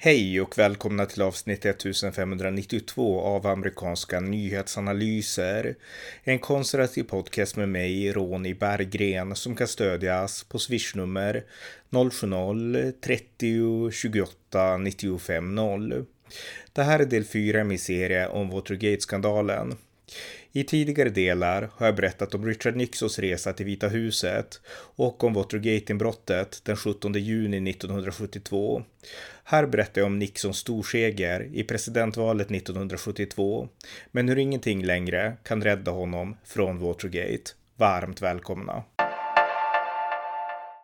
Hej och välkomna till avsnitt 1592 av amerikanska nyhetsanalyser. En konservativ podcast med mig, Ronny Berggren, som kan stödjas på swishnummer 070-30 28 95 0. Det här är del 4 i min serie om Watergate-skandalen. I tidigare delar har jag berättat om Richard Nixons resa till Vita huset och om Watergate-inbrottet den 17 juni 1972. Här berättar jag om Nixons storseger i presidentvalet 1972, men hur ingenting längre kan rädda honom från Watergate. Varmt välkomna!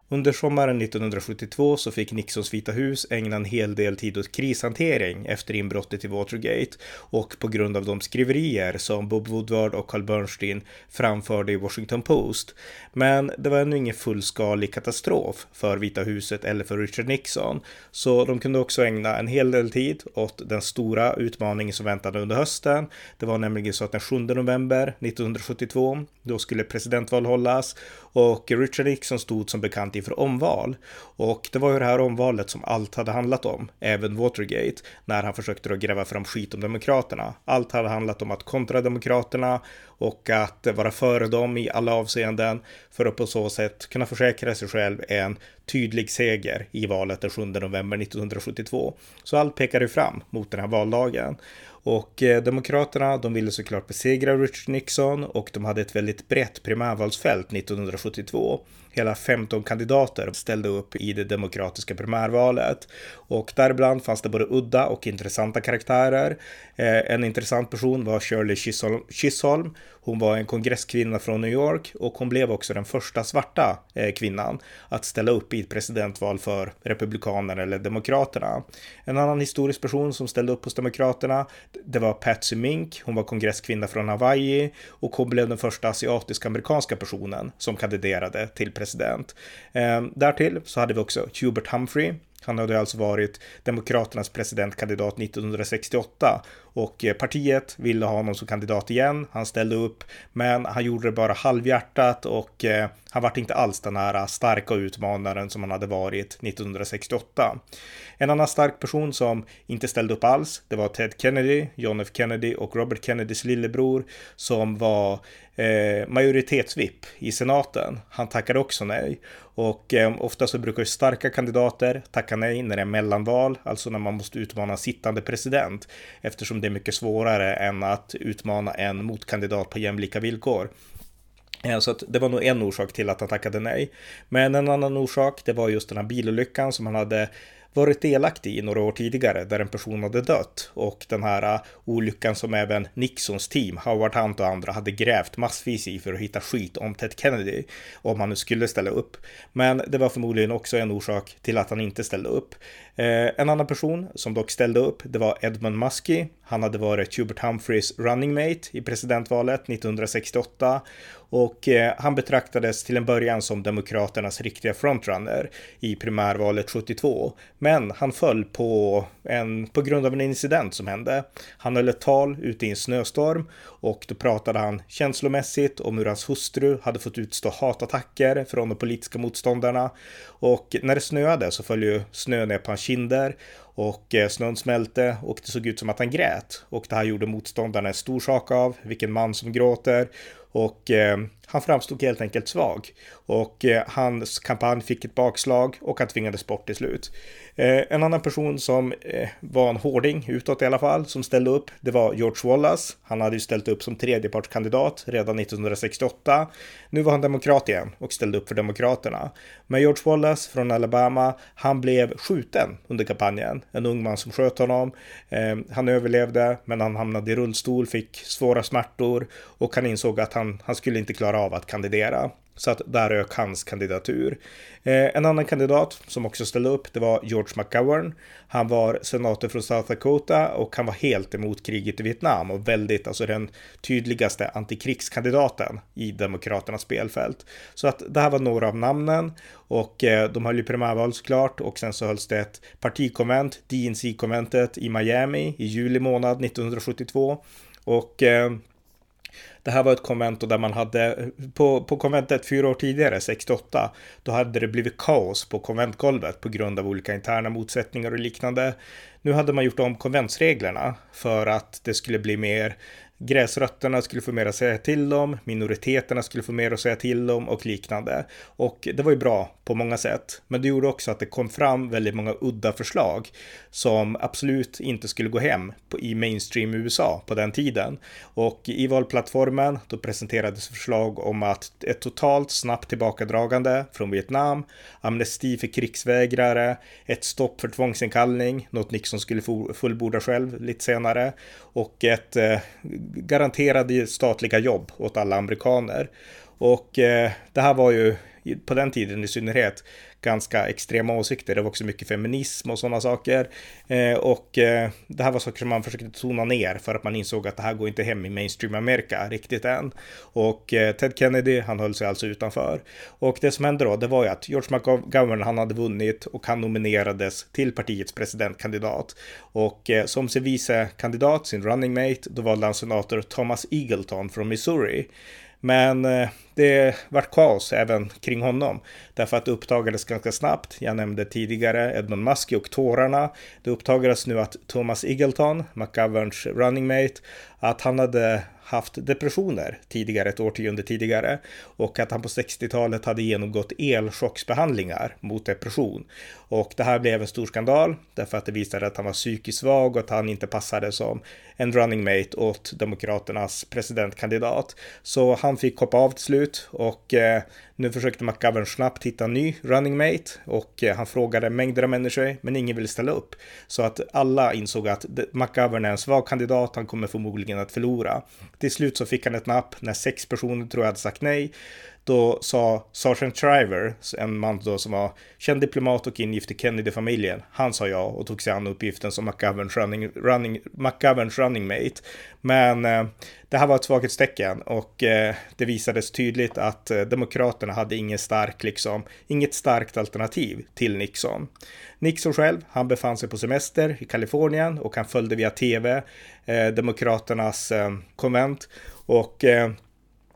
Under sommaren 1972 så fick Nixons Vita hus ägna en hel del tid åt krishantering efter inbrottet i Watergate och på grund av de skriverier som Bob Woodward och Carl Bernstein framförde i Washington Post. Men det var ännu ingen fullskalig katastrof för Vita huset eller för Richard Nixon, så de kunde också ägna en hel del tid åt den stora utmaningen som väntade under hösten. Det var nämligen så att den 7 november 1972, då skulle presidentval hållas och Richard Nixon stod som bekant inför omval. Och det var ju det här omvalet som allt hade handlat om, även Watergate, när han försökte då gräva fram skit om Demokraterna. Allt hade handlat om att kontra Demokraterna och att vara före dem i alla avseenden för att på så sätt kunna försäkra sig själv en tydlig seger i valet den 7 november 1972. Så allt pekade fram mot den här valdagen. Och eh, Demokraterna, de ville såklart besegra Richard Nixon och de hade ett väldigt brett primärvalsfält 1972. Hela 15 kandidater ställde upp i det demokratiska primärvalet och däribland fanns det både udda och intressanta karaktärer. Eh, en intressant person var Shirley Chisholm. Hon var en kongresskvinna från New York och hon blev också den första svarta eh, kvinnan att ställa upp i ett presidentval för Republikanerna eller Demokraterna. En annan historisk person som ställde upp hos Demokraterna, det var Patsy Mink. Hon var kongresskvinna från Hawaii och hon blev den första asiatisk-amerikanska personen som kandiderade till president. Eh, därtill så hade vi också Hubert Humphrey han hade alltså varit Demokraternas presidentkandidat 1968 och eh, partiet ville ha honom som kandidat igen. Han ställde upp, men han gjorde det bara halvhjärtat och eh, han var inte alls den här starka utmanaren som han hade varit 1968. En annan stark person som inte ställde upp alls, det var Ted Kennedy, John F Kennedy och Robert Kennedys lillebror som var eh, majoritetsvipp i senaten. Han tackade också nej. Och eh, ofta så brukar ju starka kandidater tacka nej när det är mellanval, alltså när man måste utmana sittande president, eftersom det är mycket svårare än att utmana en motkandidat på jämlika villkor. Eh, så att det var nog en orsak till att han tackade nej. Men en annan orsak, det var just den här bilolyckan som han hade varit delaktig i några år tidigare där en person hade dött och den här eh, olyckan som även Nixons team, Howard Hunt och andra hade grävt massvis i för att hitta skit om Ted Kennedy om han nu skulle ställa upp. Men det var förmodligen också en orsak till att han inte ställde upp. Eh, en annan person som dock ställde upp, det var Edmund Muskie. Han hade varit Hubert Humphreys running mate i presidentvalet 1968 och eh, han betraktades till en början som Demokraternas riktiga frontrunner i primärvalet 72. Men han föll på, en, på grund av en incident som hände. Han höll ett tal ute i en snöstorm och då pratade han känslomässigt om hur hans hustru hade fått utstå hatattacker från de politiska motståndarna. Och när det snöade så föll ju snö ner på hans kinder och eh, snön smälte och det såg ut som att han grät. Och det här gjorde motståndarna en stor sak av, vilken man som gråter. Och eh, han framstod helt enkelt svag och eh, hans kampanj fick ett bakslag och han tvingades bort till slut. Eh, en annan person som eh, var en hårding utåt i alla fall som ställde upp, det var George Wallace. Han hade ju ställt upp som tredjepartskandidat redan 1968. Nu var han demokrat igen och ställde upp för Demokraterna. Men George Wallace från Alabama, han blev skjuten under kampanjen. En ung man som sköt honom. Han överlevde, men han hamnade i rullstol, fick svåra smärtor och han insåg att han, han skulle inte klara av att kandidera. Så att där rök hans kandidatur. Eh, en annan kandidat som också ställde upp, det var George McGovern. Han var senator från South Dakota och han var helt emot kriget i Vietnam och väldigt, alltså den tydligaste antikrigskandidaten i Demokraternas spelfält. Så att det här var några av namnen och eh, de höll ju primärval såklart och sen så hölls det ett partikonvent, DNC-konventet i Miami i juli månad 1972 och eh, det här var ett konvent där man hade, på, på konventet fyra år tidigare, 68, då hade det blivit kaos på konventgolvet på grund av olika interna motsättningar och liknande. Nu hade man gjort om konventsreglerna för att det skulle bli mer Gräsrötterna skulle få mer att säga till om, minoriteterna skulle få mer att säga till om och liknande. Och det var ju bra på många sätt, men det gjorde också att det kom fram väldigt många udda förslag som absolut inte skulle gå hem på, i mainstream USA på den tiden. Och i valplattformen då presenterades förslag om att ett totalt snabbt tillbakadragande från Vietnam, amnesti för krigsvägrare, ett stopp för tvångsinkallning, något Nixon skulle fullborda själv lite senare, och ett eh, garanterade statliga jobb åt alla amerikaner. Och eh, det här var ju på den tiden i synnerhet ganska extrema åsikter. Det var också mycket feminism och sådana saker. Eh, och eh, det här var saker som man försökte tona ner för att man insåg att det här går inte hem i mainstream Amerika riktigt än. Och eh, Ted Kennedy, han höll sig alltså utanför. Och det som hände då, det var ju att George McGovern, han hade vunnit och han nominerades till partiets presidentkandidat. Och eh, som sin vice kandidat, sin running mate, då valde han senator Thomas Eagleton från Missouri. Men eh, det vart kaos även kring honom. Därför att det uppdagades ganska snabbt. Jag nämnde tidigare Edmund Muskie och tårarna. Det uppdagades nu att Thomas Eagleton, McGoverns running mate, att han hade haft depressioner tidigare, ett årtionde tidigare. Och att han på 60-talet hade genomgått elchocksbehandlingar mot depression. Och det här blev en stor skandal därför att det visade att han var psykiskt svag och att han inte passade som en running mate åt Demokraternas presidentkandidat. Så han fick hoppa av till slut och eh, nu försökte McGovern snabbt hitta en ny running mate och eh, han frågade mängder av människor men ingen ville ställa upp. Så att alla insåg att McGovern är en svag kandidat, han kommer förmodligen att förlora. Till slut så fick han ett napp när sex personer tror jag hade sagt nej. Då sa Sergeant Shriver, en man då som var känd diplomat och ingift i Kennedy-familjen, han sa ja och tog sig an uppgiften som McGoverns running, running, McGoverns running mate. Men eh, det här var ett svaghetstecken och eh, det visades tydligt att eh, Demokraterna hade ingen stark, liksom, inget starkt alternativ till Nixon. Nixon själv, han befann sig på semester i Kalifornien och han följde via tv eh, Demokraternas eh, konvent och eh,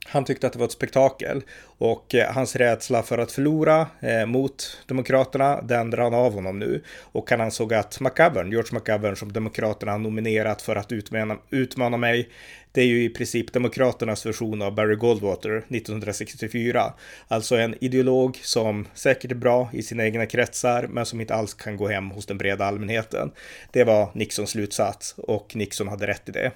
han tyckte att det var ett spektakel och eh, hans rädsla för att förlora eh, mot Demokraterna, den rann av honom nu. Och han ansåg att McGovern, George McGovern som Demokraterna har nominerat för att utmana, utmana mig, det är ju i princip Demokraternas version av Barry Goldwater 1964. Alltså en ideolog som säkert är bra i sina egna kretsar, men som inte alls kan gå hem hos den breda allmänheten. Det var Nixons slutsats och Nixon hade rätt i det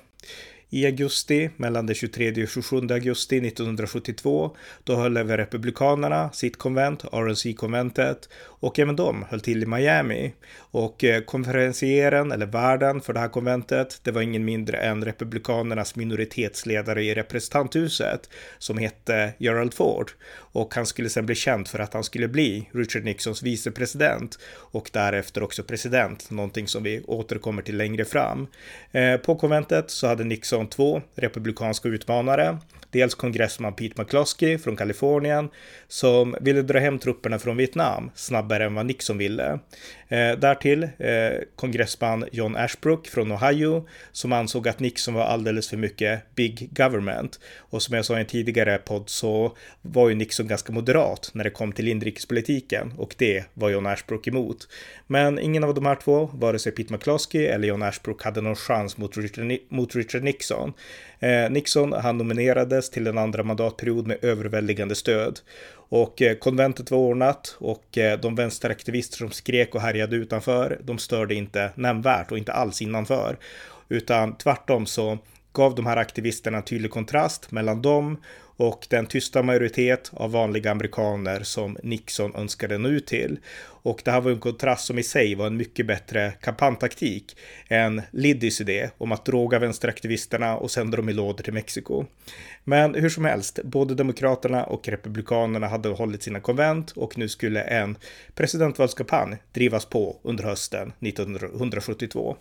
i augusti, mellan den 23 och 27 augusti 1972. Då höll även Republikanerna sitt konvent, RNC-konventet, och även de höll till i Miami. Och eh, konferencieren, eller värden för det här konventet, det var ingen mindre än Republikanernas minoritetsledare i representanthuset som hette Gerald Ford. Och han skulle sen bli känd för att han skulle bli Richard Nixons vicepresident och därefter också president, någonting som vi återkommer till längre fram. Eh, på konventet så hade Nixon två republikanska utmanare. Dels kongressman Pete McCloskey från Kalifornien som ville dra hem trupperna från Vietnam snabbare än vad Nixon ville. Eh, därtill eh, kongressman John Ashbrook från Ohio som ansåg att Nixon var alldeles för mycket big government. Och som jag sa i en tidigare podd så var ju Nixon ganska moderat när det kom till inrikespolitiken och det var John Ashbrook emot. Men ingen av de här två, vare sig Pete McCloskey eller John Ashbrook, hade någon chans mot Richard, mot Richard Nixon. Eh, Nixon, han nominerades till en andra mandatperiod med överväldigande stöd. Och eh, konventet var ordnat och eh, de vänsteraktivister som skrek och härjade utanför, de störde inte nämnvärt och inte alls innanför. Utan tvärtom så gav de här aktivisterna en tydlig kontrast mellan dem och den tysta majoritet av vanliga amerikaner som Nixon önskade nå ut till. Och det här var en kontrast som i sig var en mycket bättre kampanjtaktik än Liddys idé om att droga vänsteraktivisterna och sända dem i lådor till Mexiko. Men hur som helst, både Demokraterna och Republikanerna hade hållit sina konvent och nu skulle en presidentvalskampanj drivas på under hösten 1972.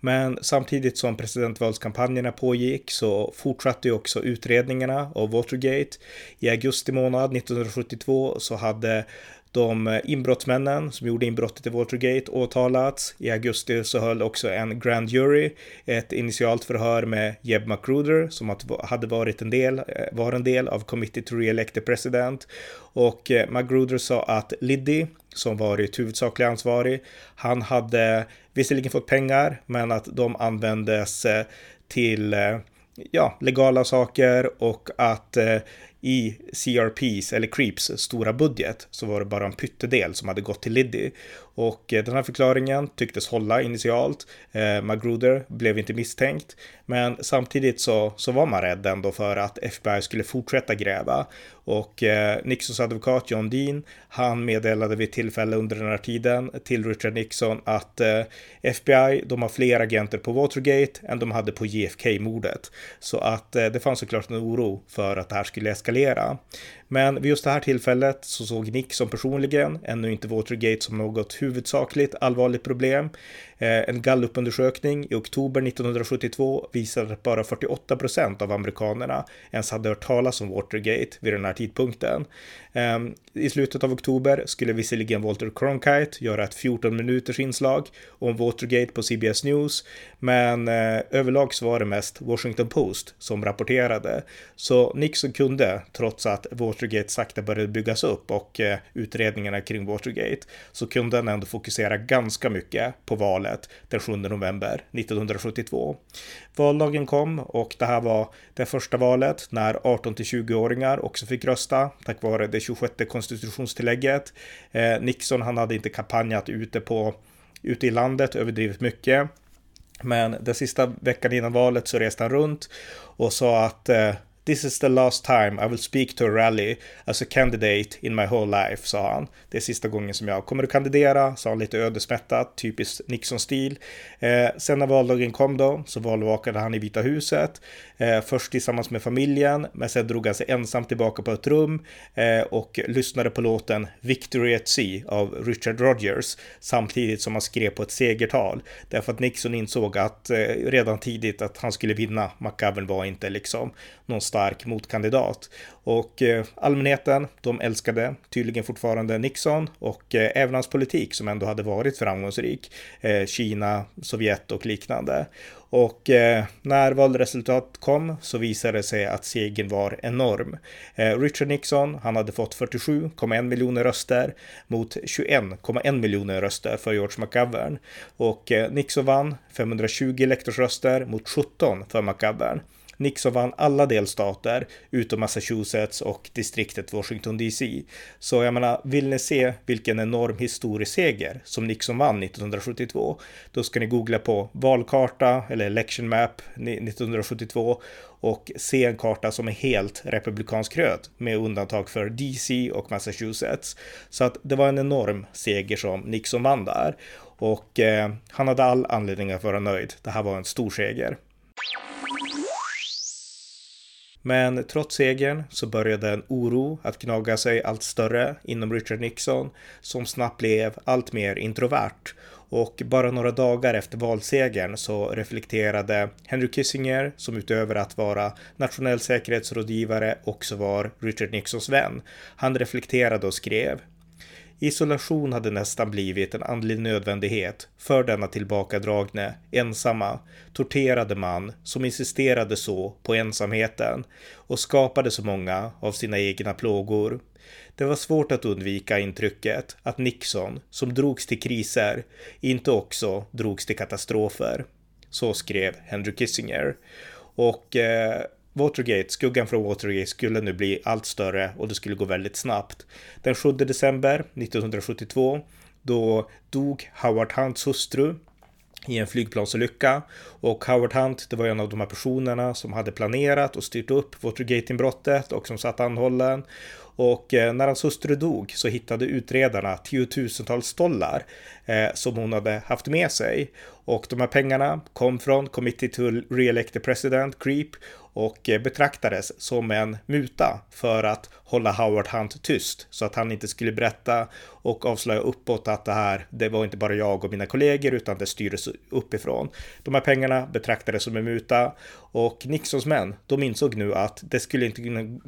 Men samtidigt som presidentvalskampanjerna pågick så fortsatte ju också utredningarna av Watergate. I augusti månad 1972 så hade de eh, inbrottsmännen som gjorde inbrottet i Watergate åtalats. I augusti så höll också en grand jury ett initialt förhör med Jeb Magruder som hade varit en del, eh, var en del av Committee to Re-elect the President. Och eh, Magruder sa att Liddy, som varit huvudsaklig ansvarig, han hade visserligen fått pengar, men att de användes till ja, legala saker och att i CRPs eller Creeps stora budget så var det bara en pyttedel som hade gått till Liddy. Och eh, den här förklaringen tycktes hålla initialt. Eh, Magruder blev inte misstänkt, men samtidigt så, så var man rädd ändå för att FBI skulle fortsätta gräva. Och eh, Nixons advokat John Dean, han meddelade vid tillfälle under den här tiden till Richard Nixon att eh, FBI, de har fler agenter på Watergate än de hade på JFK-mordet. Så att eh, det fanns såklart en oro för att det här skulle eskalera. Men vid just det här tillfället så såg Nixon personligen ännu inte Watergate som något huvudsakligt allvarligt problem. Eh, en gallupundersökning i oktober 1972 visade att bara 48 procent av amerikanerna ens hade hört talas om Watergate vid den här tidpunkten. Ehm, I slutet av oktober skulle visserligen Walter Cronkite göra ett 14 minuters inslag om Watergate på CBS News, men eh, överlag så var det mest Washington Post som rapporterade. Så Nixon kunde, trots att Watergate sakta började byggas upp och eh, utredningarna kring Watergate, så kunde han ändå fokusera ganska mycket på valet den 7 november 1972. Valdagen kom och det här var det första valet när 18 till 20-åringar också fick rösta tack vare det 26 konstitutionstillägget. Eh, Nixon, han hade inte kampanjat ute på ute i landet överdrivet mycket. Men den sista veckan innan valet så reste han runt och sa att eh, This is the last time I will speak to a rally as a candidate in my whole life, sa han. Det är sista gången som jag kommer att kandidera, sa han lite ödesmättat, typiskt Nixon-stil. Eh, sen när valdagen kom då, så valvakade han i Vita huset. Eh, först tillsammans med familjen, men sen drog han sig ensam tillbaka på ett rum eh, och lyssnade på låten Victory at Sea av Richard Rogers, samtidigt som han skrev på ett segertal. Därför att Nixon insåg att eh, redan tidigt att han skulle vinna. McGovern var inte liksom någon stark motkandidat. Och eh, allmänheten, de älskade tydligen fortfarande Nixon och eh, även hans politik som ändå hade varit framgångsrik. Eh, Kina, Sovjet och liknande. Och eh, när valresultatet kom så visade det sig att segern var enorm. Eh, Richard Nixon, han hade fått 47,1 miljoner röster mot 21,1 miljoner röster för George McGovern. Och eh, Nixon vann 520 elektorsröster mot 17 för McGovern. Nixon vann alla delstater utom Massachusetts och distriktet Washington DC. Så jag menar, vill ni se vilken enorm historisk seger som Nixon vann 1972, då ska ni googla på valkarta eller election map 1972 och se en karta som är helt republikansk röd med undantag för DC och Massachusetts. Så att det var en enorm seger som Nixon vann där och eh, han hade all anledning att vara nöjd. Det här var en stor seger. Men trots segern så började en oro att gnaga sig allt större inom Richard Nixon som snabbt blev allt mer introvert och bara några dagar efter valsegern så reflekterade Henry Kissinger, som utöver att vara nationell säkerhetsrådgivare också var Richard Nixons vän. Han reflekterade och skrev Isolation hade nästan blivit en andlig nödvändighet för denna tillbakadragne, ensamma, torterade man som insisterade så på ensamheten och skapade så många av sina egna plågor. Det var svårt att undvika intrycket att Nixon, som drogs till kriser, inte också drogs till katastrofer. Så skrev Henry Kissinger. Och eh, Watergate, skuggan från Watergate skulle nu bli allt större och det skulle gå väldigt snabbt. Den 7 december 1972 då dog Howard Hunts hustru i en flygplansolycka och Howard Hunt, det var en av de här personerna som hade planerat och styrt upp Watergate-inbrottet och som satt anhållen. Och eh, när hans hustru dog så hittade utredarna tiotusentals dollar eh, som hon hade haft med sig. Och de här pengarna kom från Committee to Re-elect the President, CREEP, och eh, betraktades som en muta för att hålla Howard Hunt tyst så att han inte skulle berätta och avslöja uppåt att det här, det var inte bara jag och mina kollegor utan det styrdes uppifrån. De här pengarna betraktades som en muta och Nixons män, de insåg nu att det skulle inte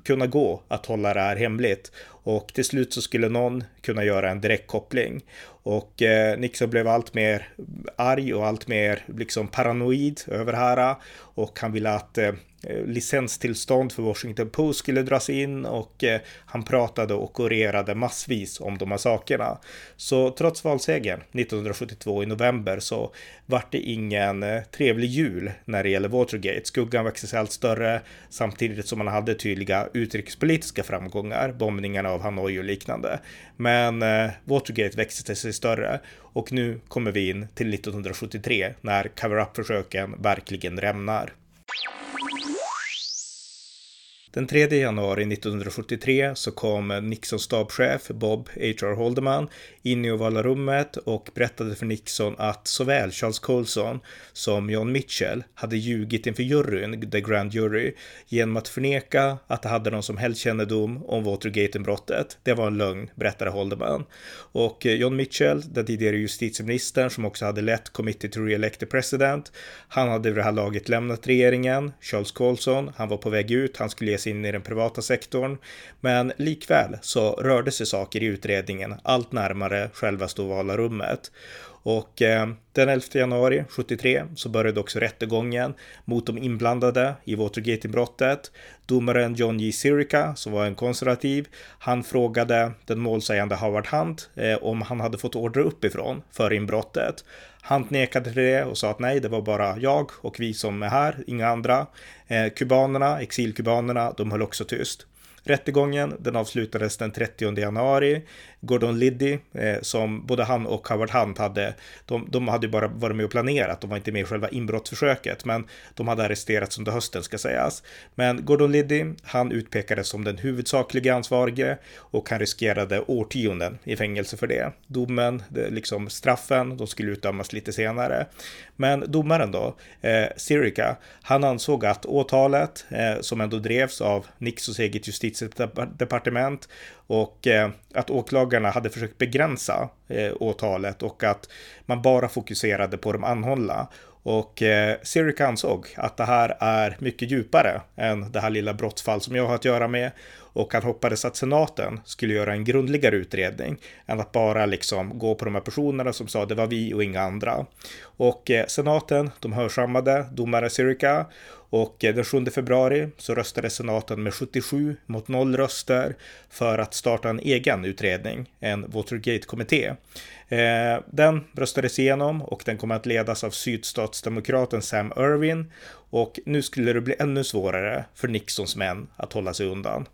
kunna gå att hålla det här hemligt och till slut så skulle någon kunna göra en direktkoppling och eh, Nixon blev allt mer arg och allt mer liksom paranoid över det här. Och han ville att eh, Eh, licenstillstånd för Washington Post skulle dras in och eh, han pratade och orerade massvis om de här sakerna. Så trots valsegern 1972 i november så vart det ingen eh, trevlig jul när det gäller Watergate. Skuggan växte sig allt större samtidigt som man hade tydliga utrikespolitiska framgångar, bombningarna av Hanoi och liknande. Men Watergate växte sig större och nu kommer vi in till 1973 när cover-up-försöken verkligen rämnar. Den 3 januari 1973 så kom Nixons stabschef Bob H.R. Holdeman in i ovala rummet och berättade för Nixon att såväl Charles Colson som John Mitchell hade ljugit inför juryn, the grand jury, genom att förneka att de hade någon som helst kännedom om Watergate-brottet. Det var en lögn, berättade Holdeman. Och eh, John Mitchell, den tidigare justitieministern som också hade lett Committee to Re-elect the President, han hade vid det här laget lämnat regeringen. Charles Colson, han var på väg ut, han skulle ge sig in i den privata sektorn. Men likväl så rörde sig saker i utredningen allt närmare själva Stovala rummet. Och eh, den 11 januari 73 så började också rättegången mot de inblandade i Watergate-inbrottet. Domaren John J. Sirica, som var en konservativ, han frågade den målsägande Howard Hunt eh, om han hade fått order uppifrån för inbrottet. Han nekade till det och sa att nej, det var bara jag och vi som är här, inga andra. Eh, kubanerna, exilkubanerna, de höll också tyst. Rättegången den avslutades den 30 januari. Gordon Liddy, eh, som både han och Howard Hunt hade, de, de hade bara varit med och planerat, de var inte med i själva inbrottsförsöket, men de hade arresterats under hösten ska sägas. Men Gordon Liddy, han utpekades som den huvudsakliga ansvarige och han riskerade årtionden i fängelse för det. Domen, det, liksom straffen, de skulle utdömas lite senare. Men domaren då, eh, Sirica, han ansåg att åtalet, eh, som ändå drevs av Nixos eget justitiedepartement och eh, att åklagarna hade försökt begränsa eh, åtalet och att man bara fokuserade på de anhållna. Och eh, Sirica ansåg att det här är mycket djupare än det här lilla brottsfall som jag har att göra med och han hoppades att senaten skulle göra en grundligare utredning än att bara liksom gå på de här personerna som sa det var vi och inga andra. Och eh, senaten, de hörsammade domare Sirica och eh, den 7 februari så röstade senaten med 77 mot 0 röster för att starta en egen utredning, en Watergate-kommitté. Eh, den röstades igenom och den kommer att ledas av sydstatsdemokraten Sam Irwin och nu skulle det bli ännu svårare för Nixons män att hålla sig undan.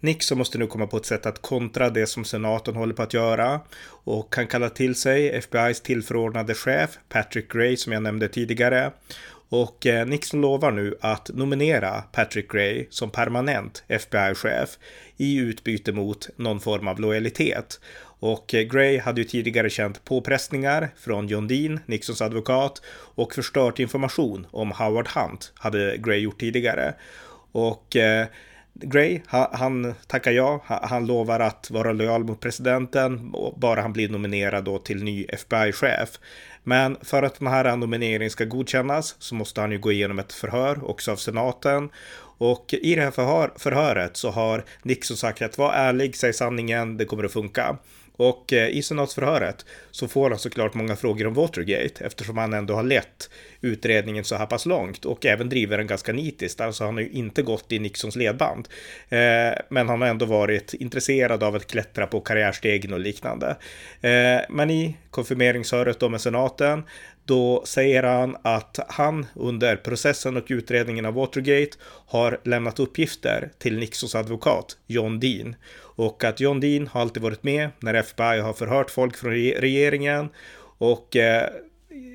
Nixon måste nu komma på ett sätt att kontra det som senaten håller på att göra och kan kalla till sig FBIs tillförordnade chef Patrick Gray som jag nämnde tidigare. Och eh, Nixon lovar nu att nominera Patrick Gray som permanent FBI-chef i utbyte mot någon form av lojalitet. Och eh, Gray hade ju tidigare känt påpressningar från John Dean, Nixons advokat, och förstört information om Howard Hunt hade Gray gjort tidigare. Och eh, Gray, han, tackar ja. Han lovar att vara lojal mot presidenten bara han blir nominerad då till ny FBI-chef. Men för att den här nomineringen ska godkännas så måste han ju gå igenom ett förhör också av senaten. Och i det här förhör, förhöret så har Nixon sagt att var ärlig, säg sanningen, det kommer att funka. Och eh, i senatsförhöret så får han såklart många frågor om Watergate eftersom han ändå har lett utredningen så här pass långt och även driver den ganska nitiskt. Alltså han har ju inte gått i Nixons ledband. Eh, men han har ändå varit intresserad av att klättra på karriärstegen och liknande. Eh, men i konfirmeringsförhöret då med senaten då säger han att han under processen och utredningen av Watergate har lämnat uppgifter till Nixons advokat John Dean och att John Dean har alltid varit med när FBI har förhört folk från regeringen och eh,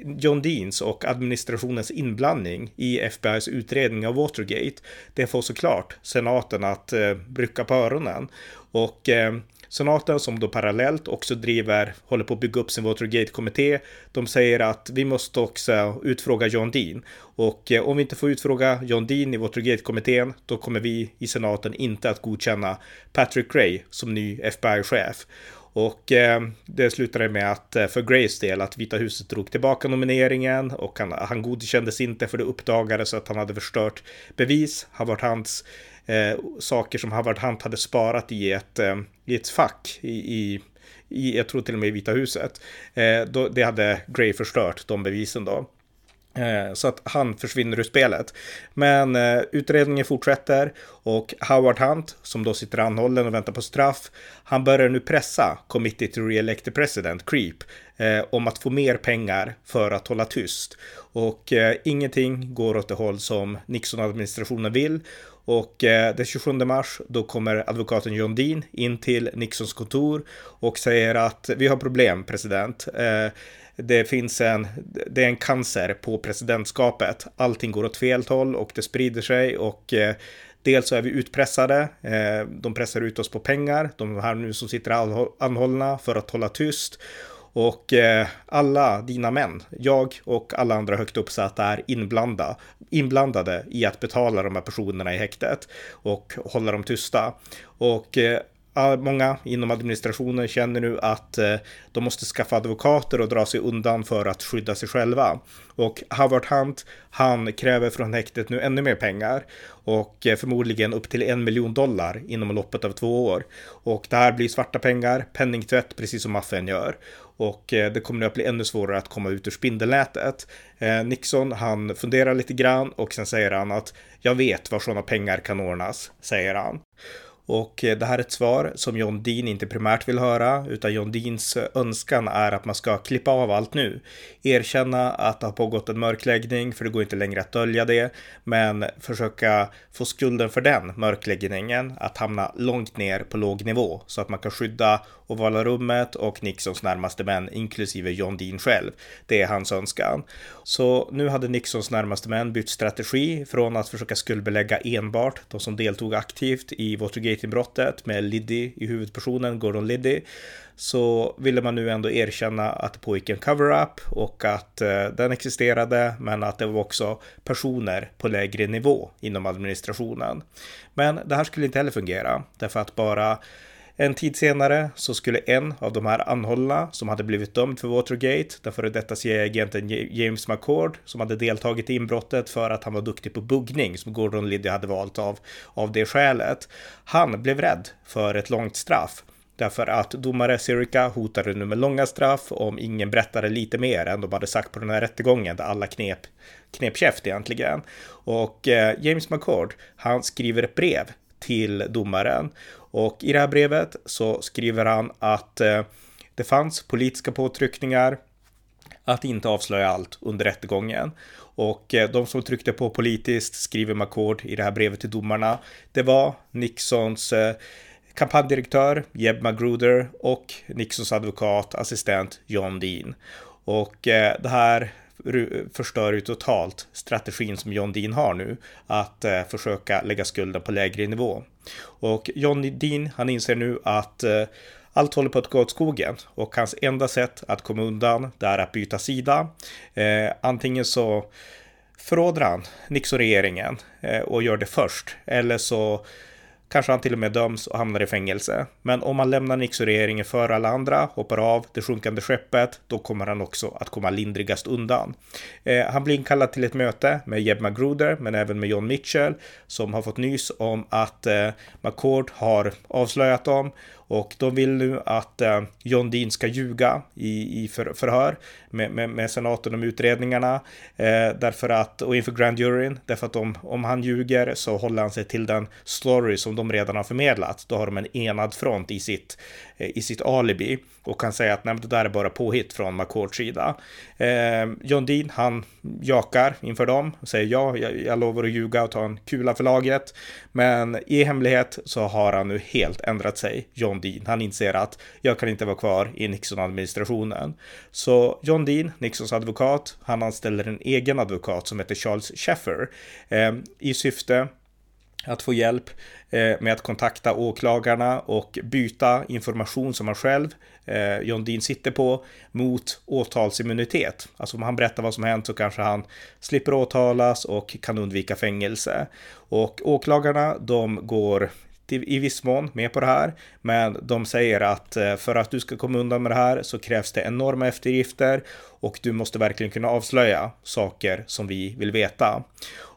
John Deans och administrationens inblandning i FBIs utredning av Watergate, det får såklart senaten att eh, brycka på öronen. Och eh, Senaten som då parallellt också driver, håller på att bygga upp sin Watergate-kommitté. De säger att vi måste också utfråga John Dean och eh, om vi inte får utfråga John Dean i Watergate-kommittén, då kommer vi i senaten inte att godkänna Patrick Gray som ny FBI-chef. Och eh, det slutade med att eh, för Grays del att Vita huset drog tillbaka nomineringen och han, han godkändes inte för det uppdagades att han hade förstört bevis. Han var hans eh, saker som Howard Hunt hade sparat i ett, eh, i ett fack i, i i, jag tror till och med i Vita huset. Eh, då, det hade Gray förstört, de bevisen då. Eh, så att han försvinner ur spelet. Men eh, utredningen fortsätter och Howard Hunt, som då sitter anhållen och väntar på straff, han börjar nu pressa Committee to Re-elect the President, CREEP, eh, om att få mer pengar för att hålla tyst. Och eh, ingenting går åt det håll som Nixon-administrationen vill. Och eh, den 27 mars då kommer advokaten John Dean in till Nixons kontor och säger att vi har problem president. Eh, det finns en, det är en cancer på presidentskapet. Allting går åt fel håll och det sprider sig och eh, Dels så är vi utpressade, eh, de pressar ut oss på pengar, de här nu som sitter anhållna för att hålla tyst. Och eh, alla dina män, jag och alla andra högt uppsatta är inblanda, inblandade i att betala de här personerna i häktet och hålla dem tysta. Och eh, Många inom administrationen känner nu att eh, de måste skaffa advokater och dra sig undan för att skydda sig själva. Och Howard Hunt, han kräver från häktet nu ännu mer pengar och eh, förmodligen upp till en miljon dollar inom loppet av två år. Och det här blir svarta pengar, penningtvätt, precis som maffian gör. Och eh, det kommer nu att bli ännu svårare att komma ut ur spindelnätet. Eh, Nixon, han funderar lite grann och sen säger han att jag vet var sådana pengar kan ordnas, säger han. Och eh, det här är ett svar som John Dean inte primärt vill höra, utan John Deans eh, önskan är att man ska klippa av allt nu. Erkänna att det har pågått en mörkläggning, för det går inte längre att dölja det, men försöka få skulden för den mörkläggningen att hamna långt ner på låg nivå så att man kan skydda ovala rummet och Nixons närmaste män, inklusive John Dean själv. Det är hans önskan. Så nu hade Nixons närmaste män bytt strategi från att försöka skuldbelägga enbart de som deltog aktivt i Watergate Watergate-inbrottet med Liddy i huvudpersonen, Gordon Liddy, så ville man nu ändå erkänna att det pågick en cover-up och att eh, den existerade, men att det var också personer på lägre nivå inom administrationen. Men det här skulle inte heller fungera, därför att bara en tid senare så skulle en av de här anhållna som hade blivit dömd för Watergate, den före detta CIA-agenten James McCord, som hade deltagit i inbrottet för att han var duktig på buggning, som Gordon Liddy hade valt av, av det skälet. Han blev rädd för ett långt straff. Därför att domare Sirica hotade nu med långa straff om ingen berättade lite mer än de hade sagt på den här rättegången där alla knep, knep käft egentligen. Och eh, James McCord, han skriver ett brev till domaren och i det här brevet så skriver han att eh, det fanns politiska påtryckningar att inte avslöja allt under rättegången. Och eh, de som tryckte på politiskt, skriver McCord i det här brevet till domarna, det var Nixons eh, kampanjdirektör Jeb Magruder och Nixons advokat, assistent John Dean. Och det här förstör ju totalt strategin som John Dean har nu, att eh, försöka lägga skulden på lägre nivå. Och John Dean, han inser nu att eh, allt håller på att gå åt skogen och hans enda sätt att komma undan det är att byta sida. Eh, antingen så förråder han Nixon-regeringen eh, och gör det först, eller så Kanske han till och med döms och hamnar i fängelse. Men om han lämnar Nixon-regeringen för alla andra, hoppar av det sjunkande skeppet, då kommer han också att komma lindrigast undan. Eh, han blir inkallad till ett möte med Jeb Magruder, men även med John Mitchell, som har fått nys om att eh, McCord har avslöjat dem och de vill nu att eh, John Dean ska ljuga i, i för, förhör med, med, med, senaten om utredningarna. Eh, därför att, och inför grand juryn, därför att om, om han ljuger så håller han sig till den story som de redan har förmedlat. Då har de en enad front i sitt, eh, i sitt alibi och kan säga att nej, det där är bara påhitt från McCourts sida. Eh, John Dean, han jakar inför dem och säger ja, jag, jag lovar att ljuga och ta en kula för laget. Men i hemlighet så har han nu helt ändrat sig, John Dean. Han inser att jag kan inte vara kvar i Nixon-administrationen. Så John Dean, Nixons advokat, han anställer en egen advokat som heter Charles Sheffer eh, i syfte att få hjälp eh, med att kontakta åklagarna och byta information som han själv, eh, John Dean, sitter på mot åtalsimmunitet. Alltså om han berättar vad som hänt så kanske han slipper åtalas och kan undvika fängelse. Och åklagarna, de går i viss mån med på det här, men de säger att eh, för att du ska komma undan med det här så krävs det enorma eftergifter och du måste verkligen kunna avslöja saker som vi vill veta.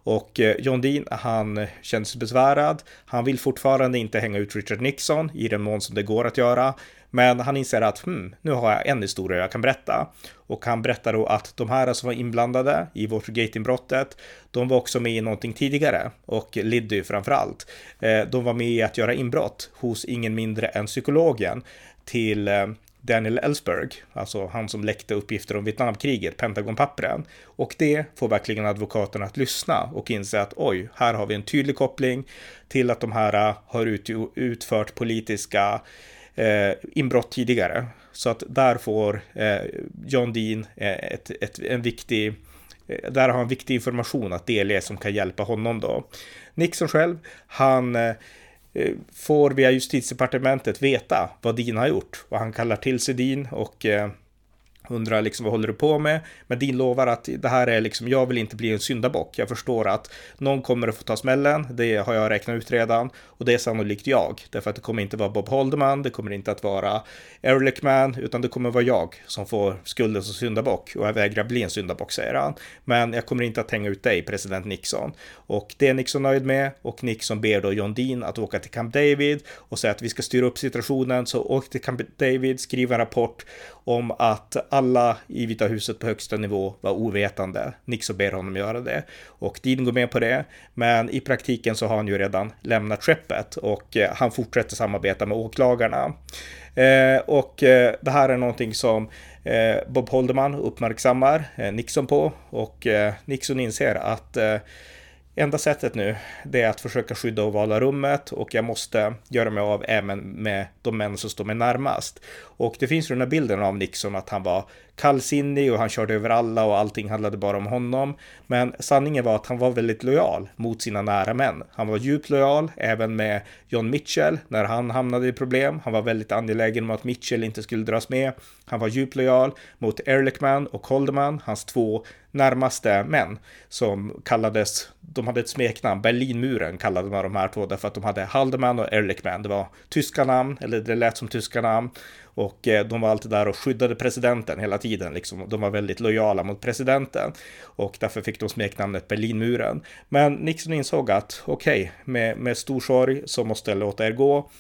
Och eh, John Dean, han känner sig besvärad. Han vill fortfarande inte hänga ut Richard Nixon i den mån som det går att göra. Men han inser att hmm, nu har jag en historia jag kan berätta. Och han berättar då att de här som var inblandade i Watergate-inbrottet, de var också med i någonting tidigare. Och Liddy framför allt. Eh, de var med i att göra inbrott hos ingen mindre än psykologen till eh, Daniel Ellsberg, alltså han som läckte uppgifter om Vietnamkriget, Pentagonpappren. Och det får verkligen advokaterna att lyssna och inse att oj, här har vi en tydlig koppling till att de här har utfört politiska eh, inbrott tidigare. Så att där får eh, John Dean eh, ett, ett, en viktig eh, där har han viktig information att delge som kan hjälpa honom då. Nixon själv, han eh, eh, får via justitiedepartementet veta vad Dean har gjort och han kallar till sig Dean och undrar liksom vad håller du på med? Men Dean lovar att det här är liksom, jag vill inte bli en syndabock. Jag förstår att någon kommer att få ta smällen. Det har jag räknat ut redan och det är sannolikt jag. Därför att det kommer inte vara Bob Holderman, det kommer inte att vara Ehrlichman, utan det kommer vara jag som får skulden som syndabock och jag vägrar bli en syndabock, säger han. Men jag kommer inte att hänga ut dig, president Nixon. Och det är Nixon nöjd med och Nixon ber då John Dean att åka till Camp David och säga att vi ska styra upp situationen. Så åk till Camp David, skriv en rapport om att alla i Vita huset på högsta nivå var ovetande. Nixon ber honom göra det och Dean går med på det. Men i praktiken så har han ju redan lämnat skeppet och eh, han fortsätter samarbeta med åklagarna. Eh, och eh, det här är någonting som eh, Bob Holderman uppmärksammar eh, Nixon på och Nixon inser att Enda sättet nu, det är att försöka skydda ovala rummet och jag måste göra mig av även med de män som står mig närmast. Och det finns ju den här bilden av Nixon att han var kallsinnig och han körde över alla och allting handlade bara om honom. Men sanningen var att han var väldigt lojal mot sina nära män. Han var djupt lojal även med John Mitchell när han hamnade i problem. Han var väldigt angelägen om att Mitchell inte skulle dras med. Han var djupt lojal mot Ehrlichman och Holderman, hans två närmaste män som kallades, de hade ett smeknamn, Berlinmuren kallade man de här två därför att de hade Haldeman och Ehrlichman. Det var tyska namn, eller det lät som tyska namn. Och eh, de var alltid där och skyddade presidenten hela tiden. Liksom. De var väldigt lojala mot presidenten. Och därför fick de smeknamnet Berlinmuren. Men Nixon insåg att okej, okay, med, med stor sorg så måste jag låta er gå.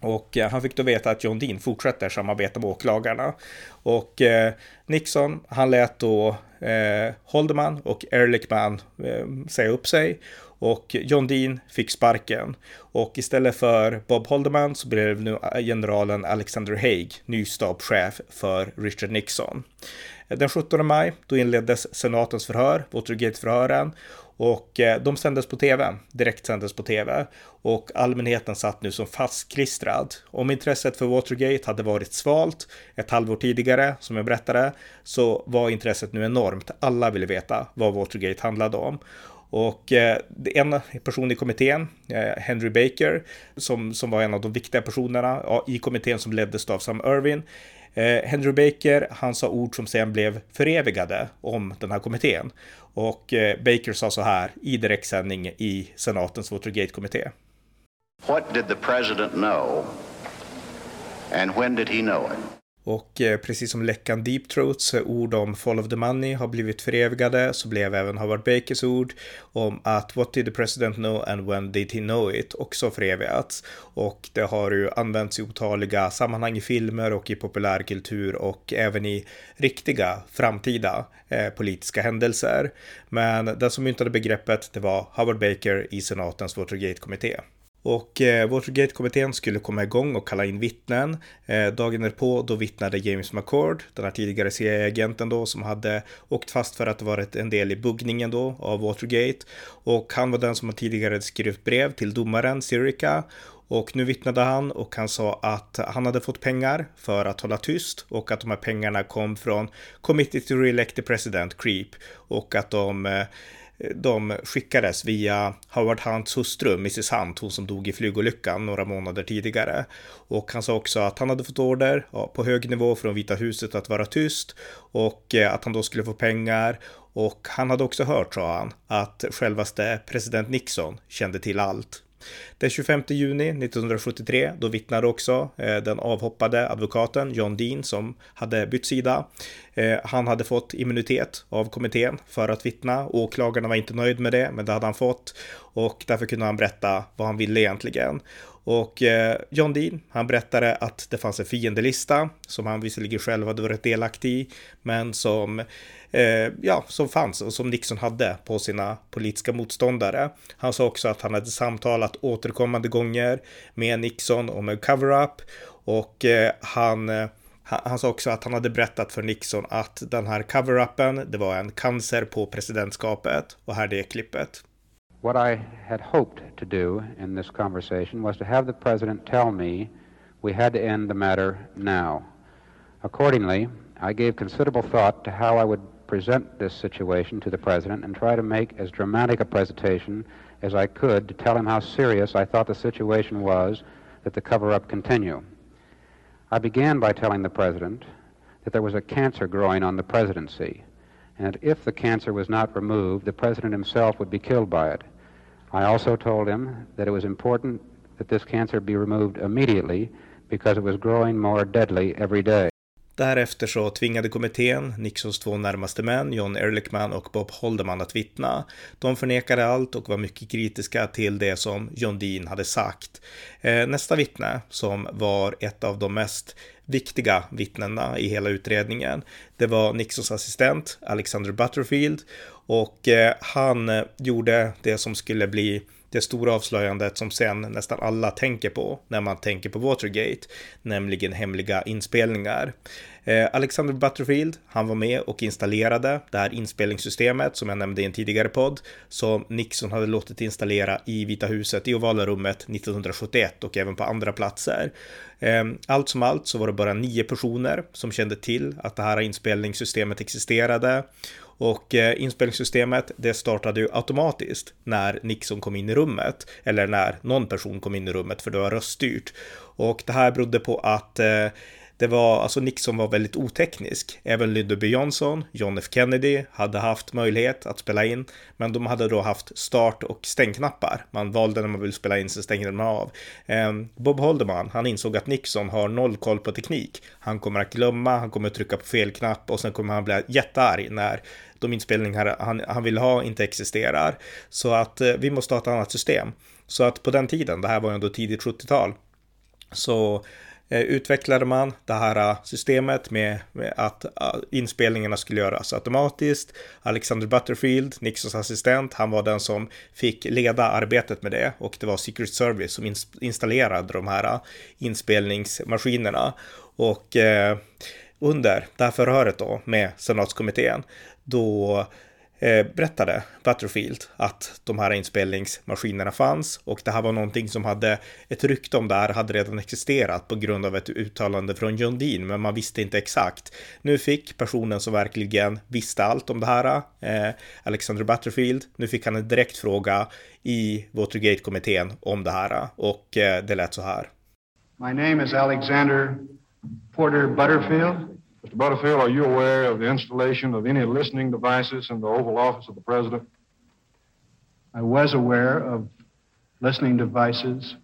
Och eh, han fick då veta att John Dean fortsätter samarbeta med åklagarna. Och eh, Nixon, han lät då eh, Holderman och Ehrlichman eh, säga upp sig. Och John Dean fick sparken. Och istället för Bob Holderman så blev nu generalen Alexander Haig ny stabschef för Richard Nixon. Den 17 maj då inleddes senatens förhör, Watergate-förhören. Och eh, de sändes på tv, direkt sändes på tv. Och allmänheten satt nu som fastklistrad. Om intresset för Watergate hade varit svalt ett halvår tidigare, som jag berättade, så var intresset nu enormt. Alla ville veta vad Watergate handlade om. Och eh, en person i kommittén, eh, Henry Baker, som, som var en av de viktiga personerna i kommittén som leddes av Sam Irwin. Eh, Henry Baker, han sa ord som sen blev förevigade om den här kommittén. Och eh, Baker sa så här i direktsändning i senatens Watergate-kommitté. What did the president know? And when did he know it? Och eh, precis som läckan Deep Throats ord om Fall of the Money har blivit förevigade så blev även Howard Bakers ord om att What did the president know and when did he know it också förevigats. Och det har ju använts i otaliga sammanhang i filmer och i populärkultur och även i riktiga framtida eh, politiska händelser. Men den som myntade begreppet det var Howard Baker i senatens Watergate-kommitté. Och eh, Watergate-kommittén skulle komma igång och kalla in vittnen. Eh, dagen därpå då vittnade James McCord, den här tidigare CIA-agenten då som hade åkt fast för att det varit en del i buggningen då av Watergate. Och han var den som tidigare skrivit brev till domaren Sirica och nu vittnade han och han sa att han hade fått pengar för att hålla tyst och att de här pengarna kom från Committee to Re-elect the President, CREEP, och att de eh, de skickades via Howard Hunts hustru, Mrs Hunt, hon som dog i flygolyckan några månader tidigare. Och han sa också att han hade fått order på hög nivå från Vita huset att vara tyst och eh, att han då skulle få pengar och han hade också hört, sa han, att självaste president Nixon kände till allt. Den 25 juni 1973, då vittnade också eh, den avhoppade advokaten John Dean som hade bytt sida. Eh, han hade fått immunitet av kommittén för att vittna. Åklagarna var inte nöjd med det, men det hade han fått och därför kunde han berätta vad han ville egentligen. Och eh, John Dean, han berättade att det fanns en fiendelista som han visserligen själv hade varit delaktig i, men som eh, ja, som fanns och som Nixon hade på sina politiska motståndare. Han sa också att han hade samtalat återkommande gånger med Nixon om en cover-up och eh, han eh, han sa också att han hade berättat för Nixon att den här cover-upen, det var en cancer på presidentskapet. Och här är det klippet. What I had hoped to do in this conversation was to have the president tell me we had to end the matter now. Accordingly, I gave considerable thought to how I would present this situation to the President and try to make as dramatic a presentation as I could to tell him how serious I thought the situation was that the cover up continue. I began by telling the President that there was a cancer growing on the presidency, and if the cancer was not removed, the President himself would be killed by it. I also told him that it was important that this cancer be removed immediately because it was growing more deadly every day. Därefter så tvingade kommittén Nixons två närmaste män, John Ehrlichman och Bob Holderman, att vittna. De förnekade allt och var mycket kritiska till det som John Dean hade sagt. Eh, nästa vittne, som var ett av de mest viktiga vittnena i hela utredningen, det var Nixons assistent Alexander Butterfield och eh, han gjorde det som skulle bli det stora avslöjandet som sen nästan alla tänker på när man tänker på Watergate, nämligen hemliga inspelningar. Eh, Alexander Butterfield, han var med och installerade det här inspelningssystemet som jag nämnde i en tidigare podd, som Nixon hade låtit installera i Vita huset i ovala rummet 1971 och även på andra platser. Ehm, allt som allt så var det bara nio personer som kände till att det här inspelningssystemet existerade och eh, inspelningssystemet det startade ju automatiskt när Nixon kom in i rummet eller när någon person kom in i rummet för det var röststyrt. Och det här berodde på att eh, det var, alltså Nixon var väldigt oteknisk. Även Lyndon B Johnson, John F Kennedy hade haft möjlighet att spela in, men de hade då haft start och stängknappar. Man valde när man ville spela in så stängde man av. Ehm, Bob Holderman, han insåg att Nixon har noll koll på teknik. Han kommer att glömma, han kommer att trycka på fel knapp och sen kommer han bli jättearg när de inspelningar han, han vill ha inte existerar. Så att eh, vi måste ha ett annat system. Så att på den tiden, det här var ju ändå tidigt 70-tal, så Eh, utvecklade man det här eh, systemet med, med, att eh, inspelningarna skulle göras automatiskt. Alexander Butterfield, Nixons assistent, han var den som fick leda arbetet med det och det var Secret Service som installerade de här inspelningsmaskinerna. Och eh, under det här förhöret då med senatskommittén, då Eh, berättade Butterfield att de här inspelningsmaskinerna fanns och det här var någonting som hade ett rykte om det här hade redan existerat på grund av ett uttalande från John Dean, men man visste inte exakt. Nu fick personen som verkligen visste allt om det här, eh, Alexander Butterfield, nu fick han en direkt fråga i Watergate-kommittén om det här och eh, det lät så här. My name is Alexander Porter Butterfield. Mr. Butterfield, are you aware of the installation of any listening devices in the Oval Office of the President? I was aware of listening devices.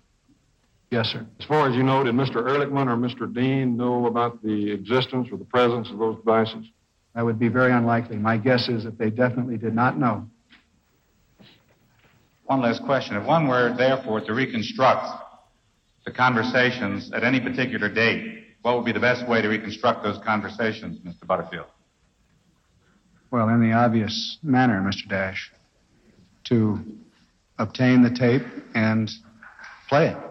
Yes, sir. As far as you know, did Mr. Ehrlichman or Mr. Dean know about the existence or the presence of those devices? That would be very unlikely. My guess is that they definitely did not know. One last question. If one were, therefore, to reconstruct the conversations at any particular date, what would be the best way to reconstruct those conversations, Mr. Butterfield? Well, in the obvious manner, Mr. Dash, to obtain the tape and play it.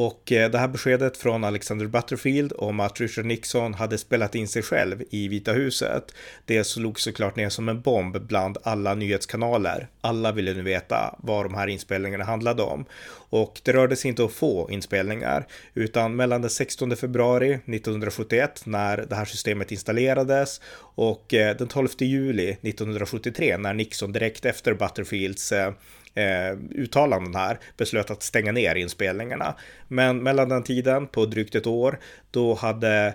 Och eh, det här beskedet från Alexander Butterfield om att Richard Nixon hade spelat in sig själv i Vita huset, det slog såklart ner som en bomb bland alla nyhetskanaler. Alla ville nu veta vad de här inspelningarna handlade om. Och det rörde sig inte om få inspelningar, utan mellan den 16 februari 1971 när det här systemet installerades och eh, den 12 juli 1973 när Nixon direkt efter Butterfields eh, eh, uttalanden här beslöt att stänga ner inspelningarna. Men mellan den tiden, på drygt ett år, då hade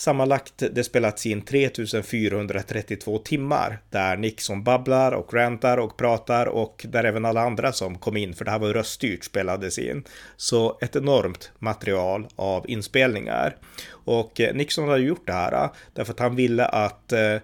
Sammanlagt det spelats in 3432 timmar där Nixon babblar och rantar och pratar och där även alla andra som kom in, för det här var ju röststyrt, spelades in. Så ett enormt material av inspelningar. Och eh, Nixon hade gjort det här eh, därför att han ville att eh,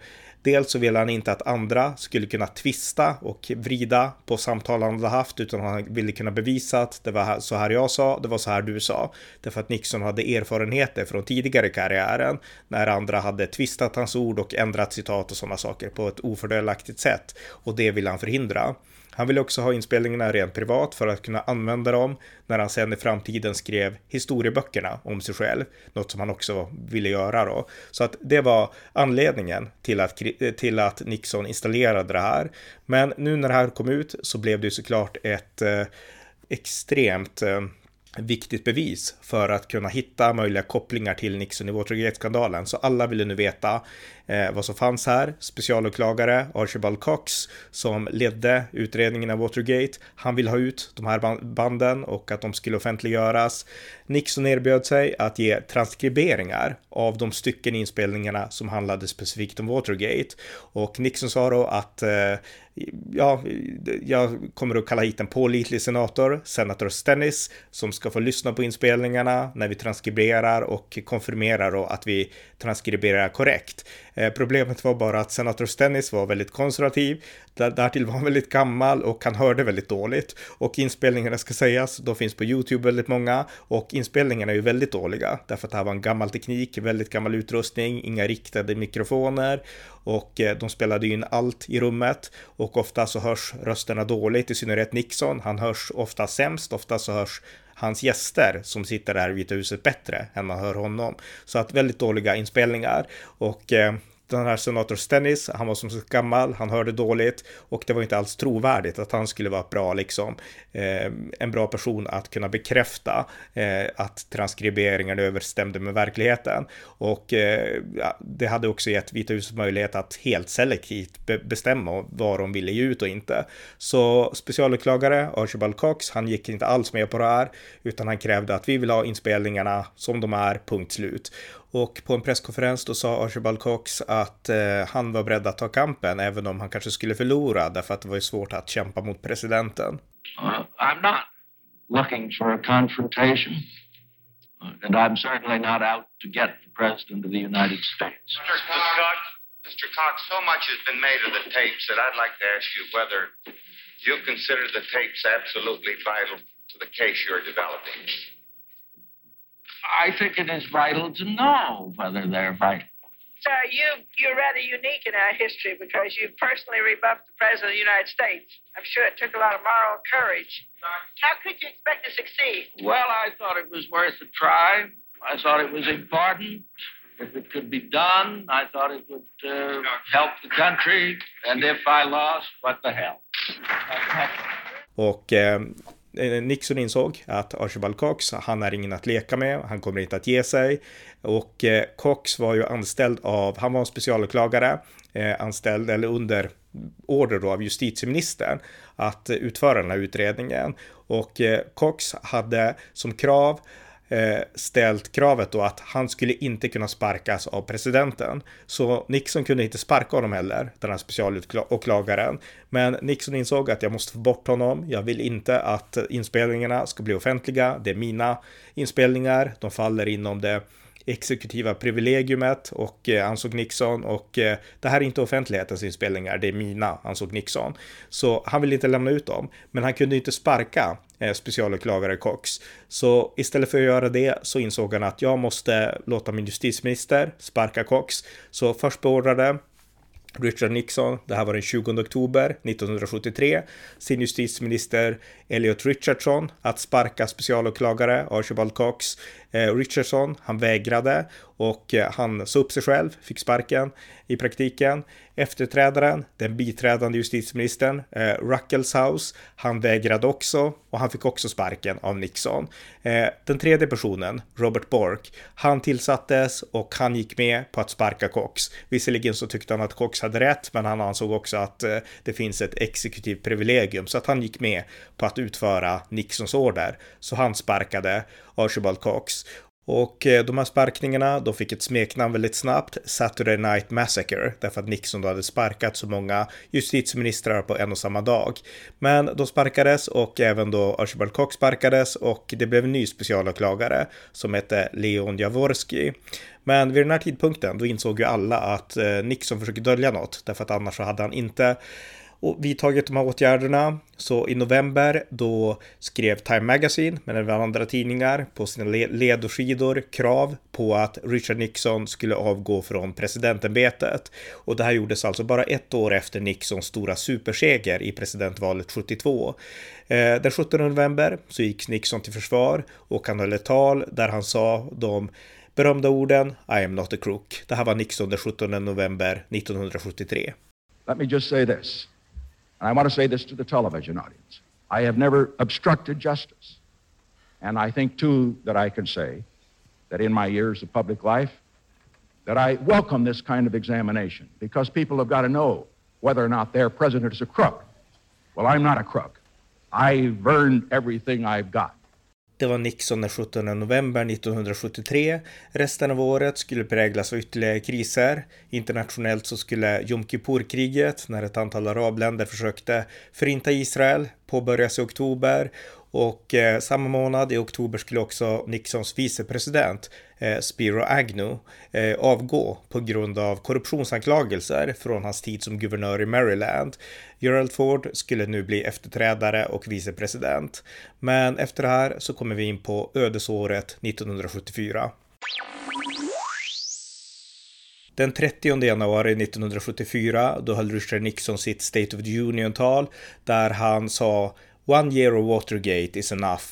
Dels så ville han inte att andra skulle kunna tvista och vrida på samtal han hade haft, utan han ville kunna bevisa att det var så här jag sa, det var så här du sa. Därför att Nixon hade erfarenheter från tidigare karriären när andra hade tvistat hans ord och ändrat citat och sådana saker på ett ofördelaktigt sätt. Och det ville han förhindra. Han ville också ha inspelningarna rent privat för att kunna använda dem när han sen i framtiden skrev historieböckerna om sig själv, något som han också ville göra då. Så att det var anledningen till att, till att Nixon installerade det här. Men nu när det här kom ut så blev det såklart ett eh, extremt eh, viktigt bevis för att kunna hitta möjliga kopplingar till Nixon i Watergate-skandalen. Så alla ville nu veta eh, vad som fanns här. Specialåklagare Archibald Cox som ledde utredningen av Watergate. Han vill ha ut de här banden och att de skulle offentliggöras. Nixon erbjöd sig att ge transkriberingar av de stycken inspelningarna som handlade specifikt om Watergate. Och Nixon sa då att eh, ja, jag kommer att kalla hit en pålitlig senator, senator Stennis, som ska få lyssna på inspelningarna när vi transkriberar och konfirmerar då att vi transkriberar korrekt. Eh, problemet var bara att senator Stennis var väldigt konservativ, därtill var han väldigt gammal och han hörde väldigt dåligt. Och inspelningarna ska sägas, de finns på YouTube väldigt många och inspelningarna är ju väldigt dåliga därför att det här var en gammal teknik, väldigt gammal utrustning, inga riktade mikrofoner och eh, de spelade in allt i rummet och ofta så hörs rösterna dåligt, i synnerhet Nixon. Han hörs ofta sämst, ofta så hörs hans gäster som sitter där i Vita huset bättre än man hör honom. Så att väldigt dåliga inspelningar och eh, den här senator Stennis, han var som sagt gammal, han hörde dåligt och det var inte alls trovärdigt att han skulle vara bra, liksom, eh, en bra person att kunna bekräfta eh, att transkriberingen överstämde med verkligheten. Och eh, det hade också gett Vita huset möjlighet att helt selektivt be bestämma vad de ville ge ut och inte. Så specialåklagare Archibald Cox, han gick inte alls med på det här, utan han krävde att vi vill ha inspelningarna som de är, punkt slut. Och på en presskonferens då sa Archibald Cox att eh, han var beredd att ta kampen även om han kanske skulle förlora därför att det var ju svårt att kämpa mot presidenten. Uh, I'm not looking for a confrontation. And I'm certainly not out to get the President of the United States. Mr. Cox, Mr. Cox, so much has been made of the tapes that I'd like to ask you whether you consider the tapes absolutely vital to the case you're developing. I think it is vital to know whether they're vital. Sir, you, you're rather unique in our history because you personally rebuffed the President of the United States. I'm sure it took a lot of moral courage. How could you expect to succeed? Well, I thought it was worth a try. I thought it was important. If it could be done, I thought it would uh, help the country. And if I lost, what the hell? Och eh, Eh, Nixon insåg att Archibald Cox, han är ingen att leka med, han kommer inte att ge sig. Och eh, Cox var ju anställd av, han var en specialåklagare, eh, anställd eller under order då av justitieministern att utföra den här utredningen. Och Cox hade som krav Eh, ställt kravet då att han skulle inte kunna sparkas av presidenten. Så Nixon kunde inte sparka honom heller, den här specialåklagaren. Men Nixon insåg att jag måste få bort honom. Jag vill inte att inspelningarna ska bli offentliga. Det är mina inspelningar. De faller inom det exekutiva privilegiumet och eh, ansåg Nixon och eh, det här är inte offentlighetens inspelningar, det är mina, ansåg Nixon. Så han ville inte lämna ut dem, men han kunde inte sparka eh, specialåklagare Cox. Så istället för att göra det så insåg han att jag måste låta min justitieminister sparka Cox. Så först beordrade Richard Nixon, det här var den 20 oktober 1973, sin justitieminister Elliot Richardson att sparka specialåklagare Archibald Cox. Eh, Richardson, han vägrade och eh, han sa upp sig själv, fick sparken i praktiken. Efterträdaren, den biträdande justitieministern, eh, Ruckelshaus, han vägrade också och han fick också sparken av Nixon. Eh, den tredje personen, Robert Bork, han tillsattes och han gick med på att sparka Cox. Visserligen så tyckte han att Cox hade rätt, men han ansåg också att eh, det finns ett exekutivt privilegium, så att han gick med på att utföra Nixons order. Så han sparkade Archibald Cox. Och eh, de här sparkningarna, de fick ett smeknamn väldigt snabbt, Saturday Night Massacre, därför att Nixon då hade sparkat så många justitieministrar på en och samma dag. Men de sparkades och även då Archibald Cox sparkades och det blev en ny specialåklagare som hette Leon Jaworski. Men vid den här tidpunkten, då insåg ju alla att eh, Nixon försöker dölja något, därför att annars så hade han inte och vidtagit de här åtgärderna. Så i november då skrev Time Magazine, men även andra tidningar, på sina ledorsidor krav på att Richard Nixon skulle avgå från presidentämbetet. Och det här gjordes alltså bara ett år efter Nixons stora superseger i presidentvalet 72. Eh, den 17 november så gick Nixon till försvar och han höll ett tal där han sa de berömda orden I am not a crook. Det här var Nixon den 17 november 1973. Let me just say this. I want to say this to the television audience. I have never obstructed justice. And I think, too, that I can say that in my years of public life, that I welcome this kind of examination because people have got to know whether or not their president is a crook. Well, I'm not a crook. I've earned everything I've got. Det var Nixon den 17 november 1973. Resten av året skulle präglas av ytterligare kriser. Internationellt så skulle Jom Kippur-kriget, när ett antal arabländer försökte förinta Israel, påbörjas i oktober och eh, samma månad i oktober skulle också Nixons vicepresident eh, Spiro Agnew eh, avgå på grund av korruptionsanklagelser från hans tid som guvernör i Maryland. Gerald Ford skulle nu bli efterträdare och vicepresident. Men efter det här så kommer vi in på ödesåret 1974. Den 30 januari 1974 då höll Richard Nixon sitt State of the Union-tal där han sa One year of Watergate is enough.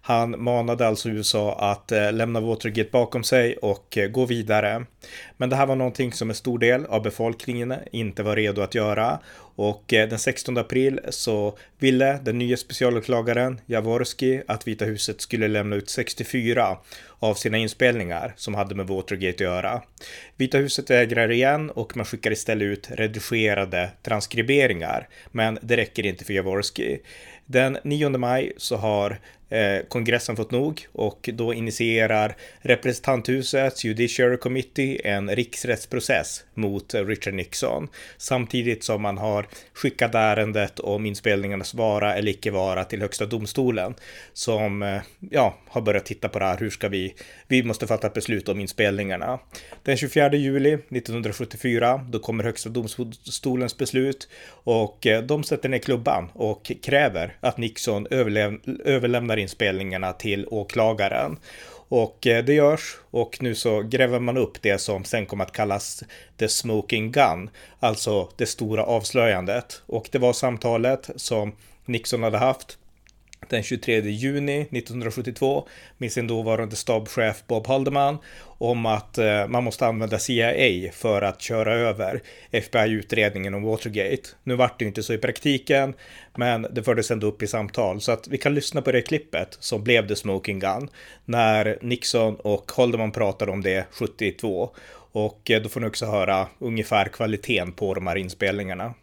Han manade alltså USA att eh, lämna Watergate bakom sig och eh, gå vidare. Men det här var någonting som en stor del av befolkningen inte var redo att göra och eh, den 16 april så ville den nya specialåklagaren Jaworski att Vita huset skulle lämna ut 64 av sina inspelningar som hade med Watergate att göra. Vita huset vägrar igen och man skickar istället ut redigerade transkriberingar. Men det räcker inte för Jaworski. Den 9 maj så har Eh, kongressen fått nog och då initierar representanthusets Judiciary Committee en riksrättsprocess mot Richard Nixon samtidigt som man har skickat ärendet om inspelningarnas vara eller icke vara till högsta domstolen som eh, ja, har börjat titta på det här. Hur ska vi? Vi måste fatta ett beslut om inspelningarna. Den 24 juli 1974 då kommer högsta domstolens beslut och eh, de sätter ner klubban och kräver att Nixon överlämnar inspelningarna till åklagaren. Och eh, det görs och nu så gräver man upp det som sen kom att kallas the smoking gun, alltså det stora avslöjandet. Och det var samtalet som Nixon hade haft den 23 juni 1972 med sin dåvarande stabschef Bob Haldeman om att eh, man måste använda CIA för att köra över FBI-utredningen om Watergate. Nu vart det inte så i praktiken, men det fördes ändå upp i samtal så att vi kan lyssna på det klippet som blev The Smoking Gun när Nixon och Haldeman pratade om det 72 och eh, då får ni också höra ungefär kvaliteten på de här inspelningarna.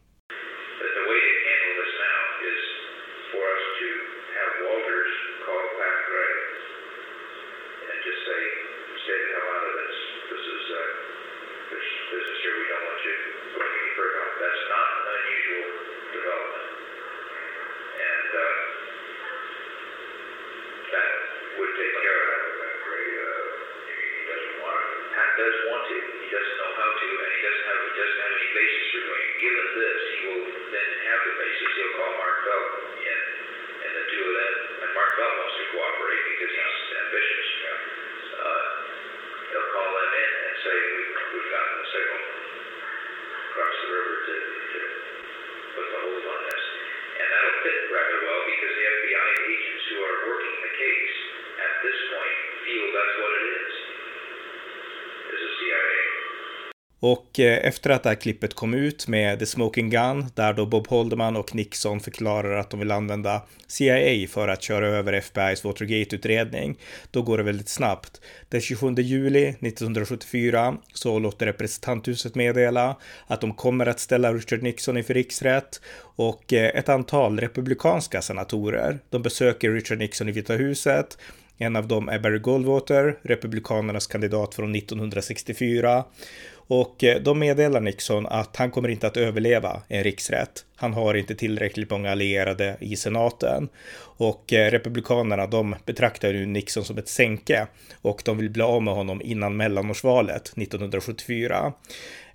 Och efter att det här klippet kom ut med The Smoking Gun, där då Bob Holderman och Nixon förklarar att de vill använda CIA för att köra över FBI's Watergate-utredning, då går det väldigt snabbt. Den 27 juli 1974 så låter representanthuset meddela att de kommer att ställa Richard Nixon inför riksrätt och eh, ett antal republikanska senatorer, de besöker Richard Nixon i Vita huset en av dem är Barry Goldwater, republikanernas kandidat från 1964. Och eh, de meddelar Nixon att han kommer inte att överleva en riksrätt. Han har inte tillräckligt många allierade i senaten. Och eh, republikanerna de betraktar nu Nixon som ett sänke och de vill bli av med honom innan mellanårsvalet 1974.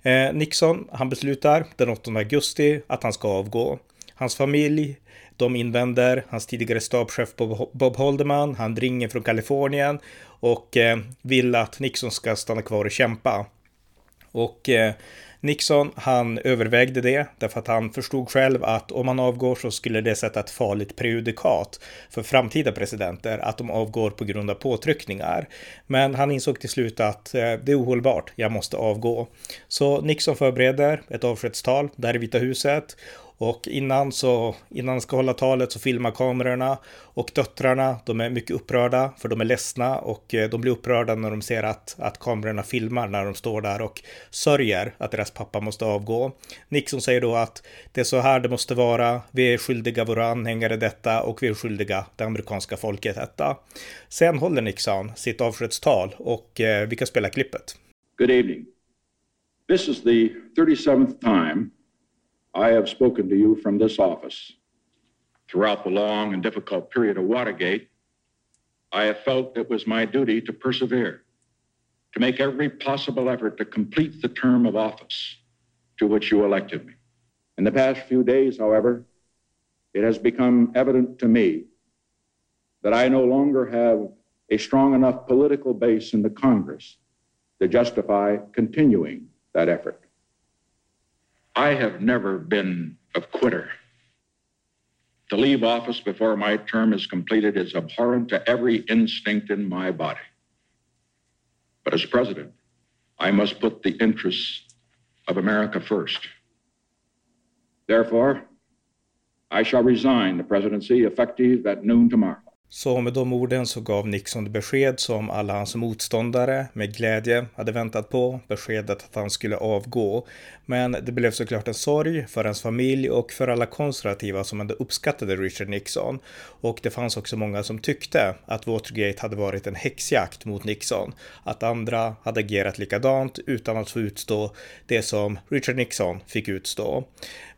Eh, Nixon, han beslutar den 8 augusti att han ska avgå. Hans familj de invänder, hans tidigare stabschef Bob Holderman, han ringer från Kalifornien och eh, vill att Nixon ska stanna kvar och kämpa. Och eh, Nixon, han övervägde det därför att han förstod själv att om han avgår så skulle det sätta ett farligt prejudikat för framtida presidenter att de avgår på grund av påtryckningar. Men han insåg till slut att eh, det är ohållbart, jag måste avgå. Så Nixon förbereder ett avskedstal där i Vita huset och innan, så, innan han ska hålla talet så filmar kamerorna och döttrarna, de är mycket upprörda för de är ledsna och eh, de blir upprörda när de ser att, att kamerorna filmar när de står där och sörjer att deras pappa måste avgå. Nixon säger då att det är så här det måste vara, vi är skyldiga våra anhängare detta och vi är skyldiga det amerikanska folket detta. Sen håller Nixon sitt avskedstal och eh, vi kan spela klippet. Good evening. This is the 37th time I have spoken to you from this office. Throughout the long and difficult period of Watergate, I have felt it was my duty to persevere, to make every possible effort to complete the term of office to which you elected me. In the past few days, however, it has become evident to me that I no longer have a strong enough political base in the Congress to justify continuing that effort. I have never been a quitter. To leave office before my term is completed is abhorrent to every instinct in my body. But as president, I must put the interests of America first. Therefore, I shall resign the presidency effective at noon tomorrow. Så med de orden så gav Nixon det besked som alla hans motståndare med glädje hade väntat på, beskedet att han skulle avgå. Men det blev såklart en sorg för hans familj och för alla konservativa som ändå uppskattade Richard Nixon. Och det fanns också många som tyckte att Watergate hade varit en häxjakt mot Nixon. Att andra hade agerat likadant utan att få utstå det som Richard Nixon fick utstå.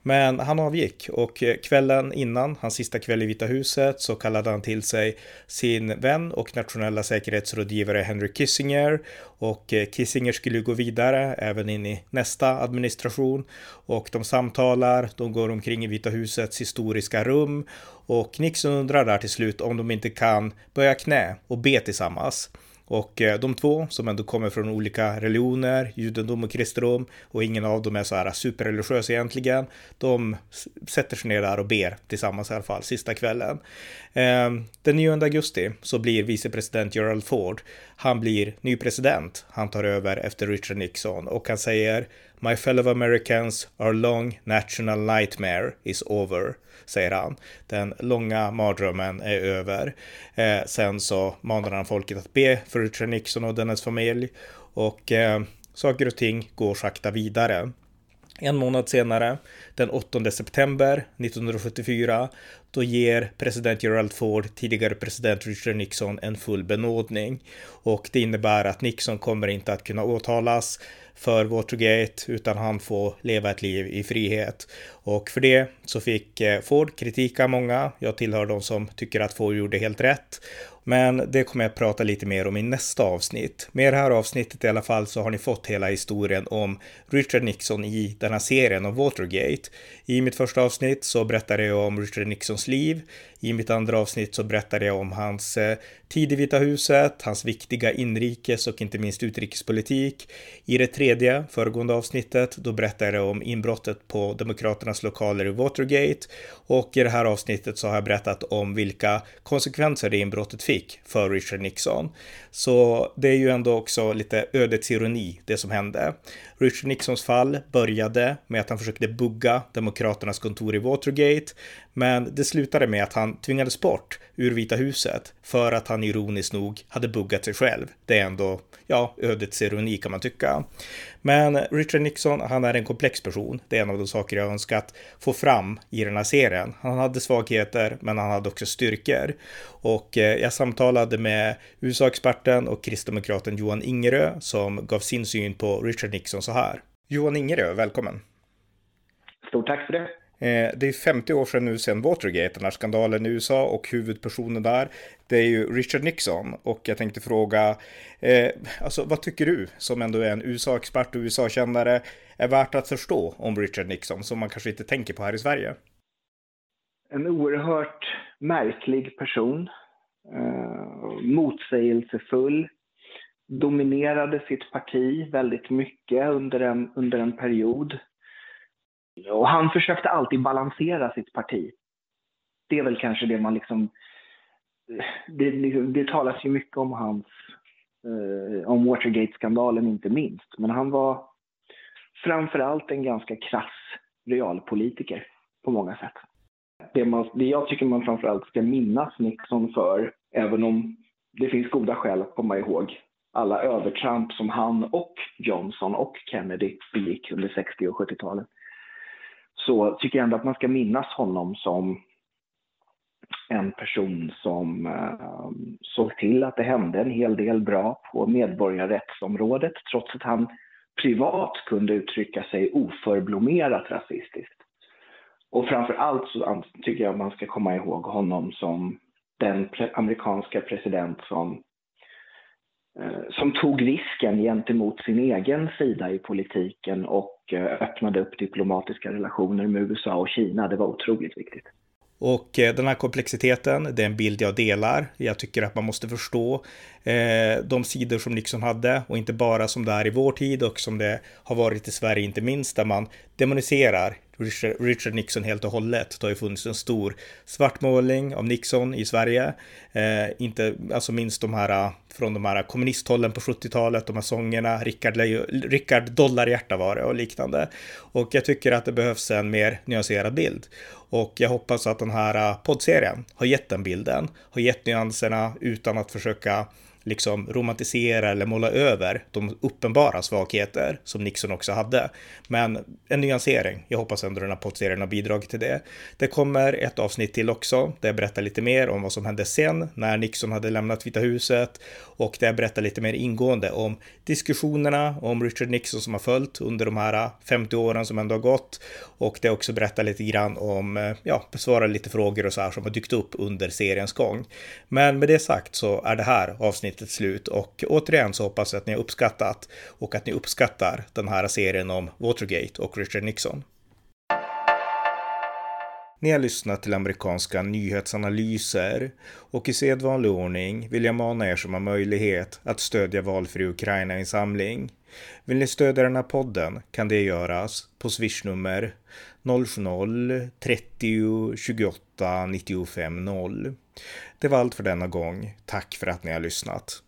Men han avgick och eh, kvällen innan, hans sista kväll i Vita huset, så kallade han till sig sin vän och nationella säkerhetsrådgivare Henry Kissinger. Och eh, Kissinger skulle gå vidare även in i nästa administration. Och de samtalar, de går omkring i Vita husets historiska rum. Och Nixon undrar där till slut om de inte kan böja knä och be tillsammans. Och eh, de två som ändå kommer från olika religioner, judendom och kristendom, och ingen av dem är så här superreligiös egentligen, de sätter sig ner där och ber tillsammans i alla fall sista kvällen. Ehm, den 9 augusti så blir vicepresident Gerald Ford, han blir ny president, han tar över efter Richard Nixon och han säger My fellow Americans, our long national nightmare is over säger han. Den långa mardrömmen är över. Eh, sen så manar han folket att be för Richard Nixon och dennes familj och eh, saker och ting går sakta vidare. En månad senare, den 8 september 1974, då ger president Gerald Ford tidigare president Richard Nixon en full benådning. Och det innebär att Nixon kommer inte att kunna åtalas för Watergate utan han får leva ett liv i frihet. Och för det så fick eh, Ford kritik av många. Jag tillhör de som tycker att Ford gjorde helt rätt. Men det kommer jag att prata lite mer om i nästa avsnitt. Med det här avsnittet i alla fall så har ni fått hela historien om Richard Nixon i den här serien om Watergate. I mitt första avsnitt så berättade jag om Richard Nixons liv. I mitt andra avsnitt så berättade jag om hans eh, tid i Vita huset, hans viktiga inrikes och inte minst utrikespolitik. I det tredje, föregående avsnittet, då berättade jag om inbrottet på Demokraternas lokaler i Watergate. Och i det här avsnittet så har jag berättat om vilka konsekvenser det inbrottet fick för Richard Nixon. Så det är ju ändå också lite ödets ironi, det som hände. Richard Nixons fall började med att han försökte bugga Demokraternas kontor i Watergate, men det slutade med att han tvingades bort ur Vita huset för att han ironiskt nog hade buggat sig själv. Det är ändå, ja, ödets ironi kan man tycka. Men Richard Nixon, han är en komplex person. Det är en av de saker jag önskat få fram i den här serien. Han hade svagheter, men han hade också styrkor. Och eh, jag samtalade med USA-experten och kristdemokraten Johan Ingerö som gav sin syn på Richard Nixons så här. Johan Ingerö, välkommen. Stort tack för det. Eh, det är 50 år sedan nu sedan Watergate, den här skandalen i USA och huvudpersonen där, det är ju Richard Nixon. Och jag tänkte fråga, eh, alltså vad tycker du som ändå är en USA-expert och USA-kännare är värt att förstå om Richard Nixon som man kanske inte tänker på här i Sverige? En oerhört märklig person, eh, motsägelsefull, dominerade sitt parti väldigt mycket under en, under en period. Och han försökte alltid balansera sitt parti. Det är väl kanske det man liksom... Det, det, det talas ju mycket om hans... Eh, om Watergate-skandalen inte minst. Men han var framför allt en ganska krass realpolitiker på många sätt. Det, man, det jag tycker man framför allt ska minnas Nixon för, även om det finns goda skäl att komma ihåg alla övertramp som han och Johnson och Kennedy begick under 60 och 70-talet så tycker jag ändå att man ska minnas honom som en person som eh, såg till att det hände en hel del bra på medborgarrättsområdet trots att han privat kunde uttrycka sig oförblommerat rasistiskt. Och framför allt så tycker jag att man ska komma ihåg honom som den amerikanska president som Eh, som tog risken gentemot sin egen sida i politiken och eh, öppnade upp diplomatiska relationer med USA och Kina. Det var otroligt viktigt. Och eh, den här komplexiteten, det är en bild jag delar. Jag tycker att man måste förstå eh, de sidor som Nixon hade och inte bara som det är i vår tid och som det har varit i Sverige inte minst, där man demoniserar Richard Nixon helt och hållet. Det har ju funnits en stor svartmålning av Nixon i Sverige. Eh, inte, alltså minst de här från de här kommunisthållen på 70-talet, de här sångerna, Rickard, Rickard Dollarhjärta var det och liknande. Och jag tycker att det behövs en mer nyanserad bild. Och jag hoppas att den här eh, poddserien har gett den bilden, har gett nyanserna utan att försöka liksom romantisera eller måla över de uppenbara svagheter som Nixon också hade. Men en nyansering. Jag hoppas ändå den här poddserien har bidragit till det. Det kommer ett avsnitt till också där jag berättar lite mer om vad som hände sen när Nixon hade lämnat Vita huset och där jag berättar lite mer ingående om diskussionerna om Richard Nixon som har följt under de här 50 åren som ändå har gått och det också berättar lite grann om, ja, besvara lite frågor och så här som har dykt upp under seriens gång. Men med det sagt så är det här avsnitt avsnittet slut och återigen så hoppas jag att ni har uppskattat och att ni uppskattar den här serien om Watergate och Richard Nixon. Ni har lyssnat till amerikanska nyhetsanalyser och i sedvanlig ordning vill jag mana er som har möjlighet att stödja Valfri Ukraina-insamling. Vill ni stödja den här podden kan det göras på swishnummer 070-30 28 95 0. Det var allt för denna gång. Tack för att ni har lyssnat.